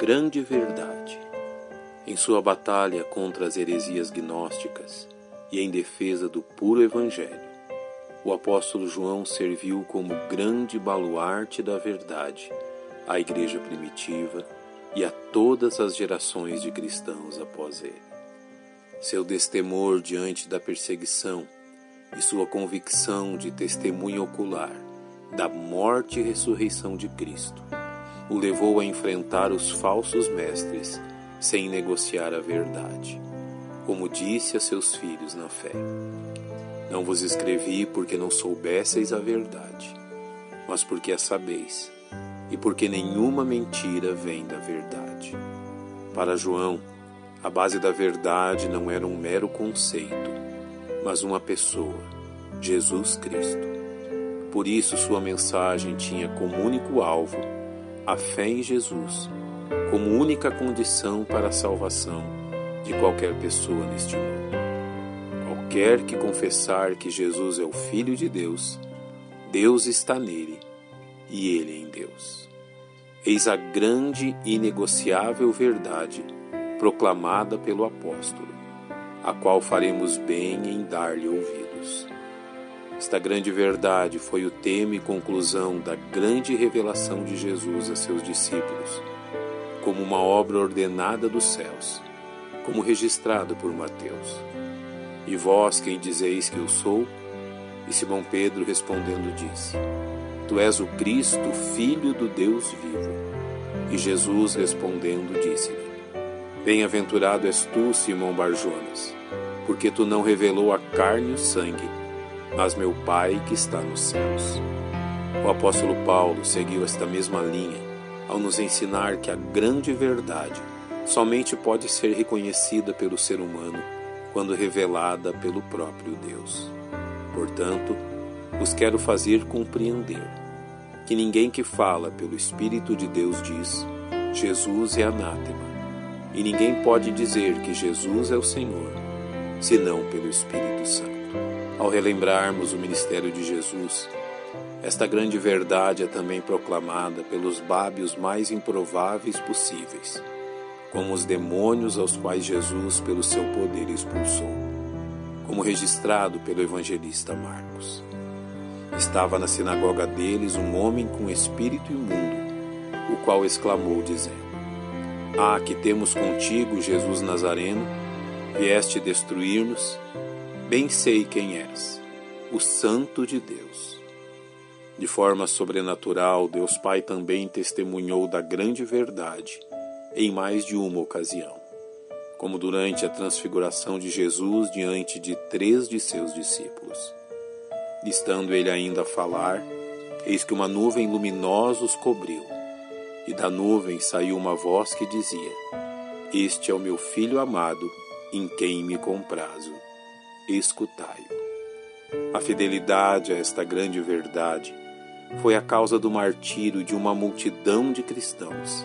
grande verdade. Em sua batalha contra as heresias gnósticas e em defesa do puro Evangelho, o apóstolo João serviu como grande baluarte da verdade à igreja primitiva e a todas as gerações de cristãos após ele. Seu destemor diante da perseguição e sua convicção de testemunho ocular da morte e ressurreição de Cristo o levou a enfrentar os falsos mestres sem negociar a verdade, como disse a seus filhos na fé. Não vos escrevi porque não soubesseis a verdade, mas porque a sabeis, e porque nenhuma mentira vem da verdade. Para João, a base da verdade não era um mero conceito, mas uma pessoa, Jesus Cristo. Por isso, sua mensagem tinha como único alvo a fé em Jesus como única condição para a salvação de qualquer pessoa neste mundo. Qualquer que confessar que Jesus é o Filho de Deus, Deus está nele e ele em Deus. Eis a grande e inegociável verdade proclamada pelo apóstolo, a qual faremos bem em dar-lhe ouvidos. Esta grande verdade foi o tema e conclusão da grande revelação de Jesus a seus discípulos, como uma obra ordenada dos céus, como registrado por Mateus. E vós quem dizeis que eu sou? E Simão Pedro respondendo disse: Tu és o Cristo, filho do Deus vivo. E Jesus respondendo disse-lhe: Bem-aventurado és tu, Simão Barjonas, porque tu não revelou a carne e o sangue, mas meu Pai que está nos céus. O apóstolo Paulo seguiu esta mesma linha ao nos ensinar que a grande verdade somente pode ser reconhecida pelo ser humano quando revelada pelo próprio Deus. Portanto, os quero fazer compreender que ninguém que fala pelo Espírito de Deus diz: Jesus é anátema, e ninguém pode dizer que Jesus é o Senhor, senão pelo Espírito Santo. Ao relembrarmos o ministério de Jesus, esta grande verdade é também proclamada pelos bábios mais improváveis possíveis, como os demônios aos quais Jesus, pelo seu poder, expulsou, como registrado pelo evangelista Marcos. Estava na sinagoga deles um homem com espírito imundo, o qual exclamou, dizendo: Ah, que temos contigo, Jesus Nazareno, vieste destruir-nos? Bem sei quem és, o Santo de Deus. De forma sobrenatural, Deus Pai também testemunhou da grande verdade em mais de uma ocasião, como durante a transfiguração de Jesus diante de três de seus discípulos. Estando ele ainda a falar, eis que uma nuvem luminosa os cobriu, e da nuvem saiu uma voz que dizia: Este é o meu filho amado, em quem me comprazo escutai-o. A fidelidade a esta grande verdade foi a causa do martírio de uma multidão de cristãos,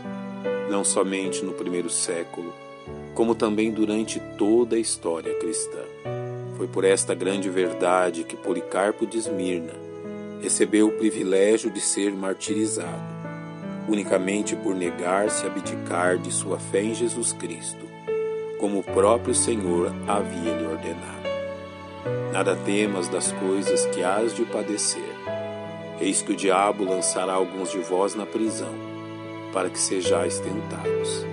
não somente no primeiro século, como também durante toda a história cristã. Foi por esta grande verdade que Policarpo de Esmirna recebeu o privilégio de ser martirizado, unicamente por negar-se a abdicar de sua fé em Jesus Cristo, como o próprio Senhor havia lhe ordenado. Nada temas das coisas que hás de padecer. Eis que o diabo lançará alguns de vós na prisão, para que sejais tentados,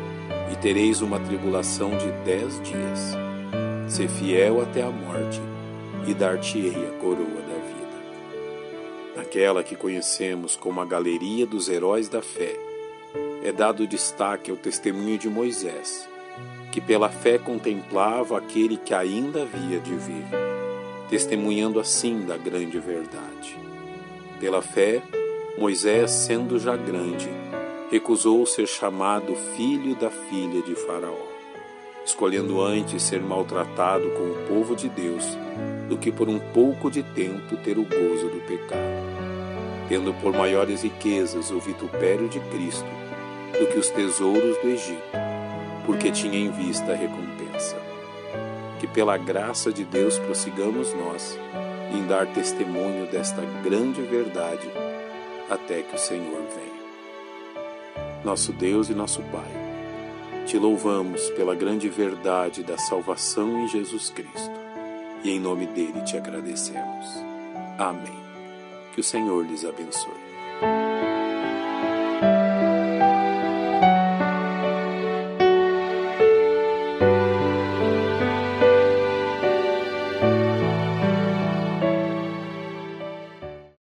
e tereis uma tribulação de dez dias. Ser fiel até a morte, e dar-te-ei a coroa da vida. Naquela que conhecemos como a galeria dos heróis da fé, é dado destaque ao testemunho de Moisés, que pela fé contemplava aquele que ainda havia de vir testemunhando assim da grande verdade. Pela fé, Moisés, sendo já grande, recusou ser chamado filho da filha de Faraó, escolhendo antes ser maltratado com o povo de Deus do que por um pouco de tempo ter o gozo do pecado, tendo por maiores riquezas o vitupério de Cristo do que os tesouros do Egito, porque tinha em vista a recompensa que pela graça de Deus prossigamos nós em dar testemunho desta grande verdade até que o Senhor venha. Nosso Deus e nosso Pai, Te louvamos pela grande verdade da salvação em Jesus Cristo e em nome dele te agradecemos. Amém. Que o Senhor lhes abençoe.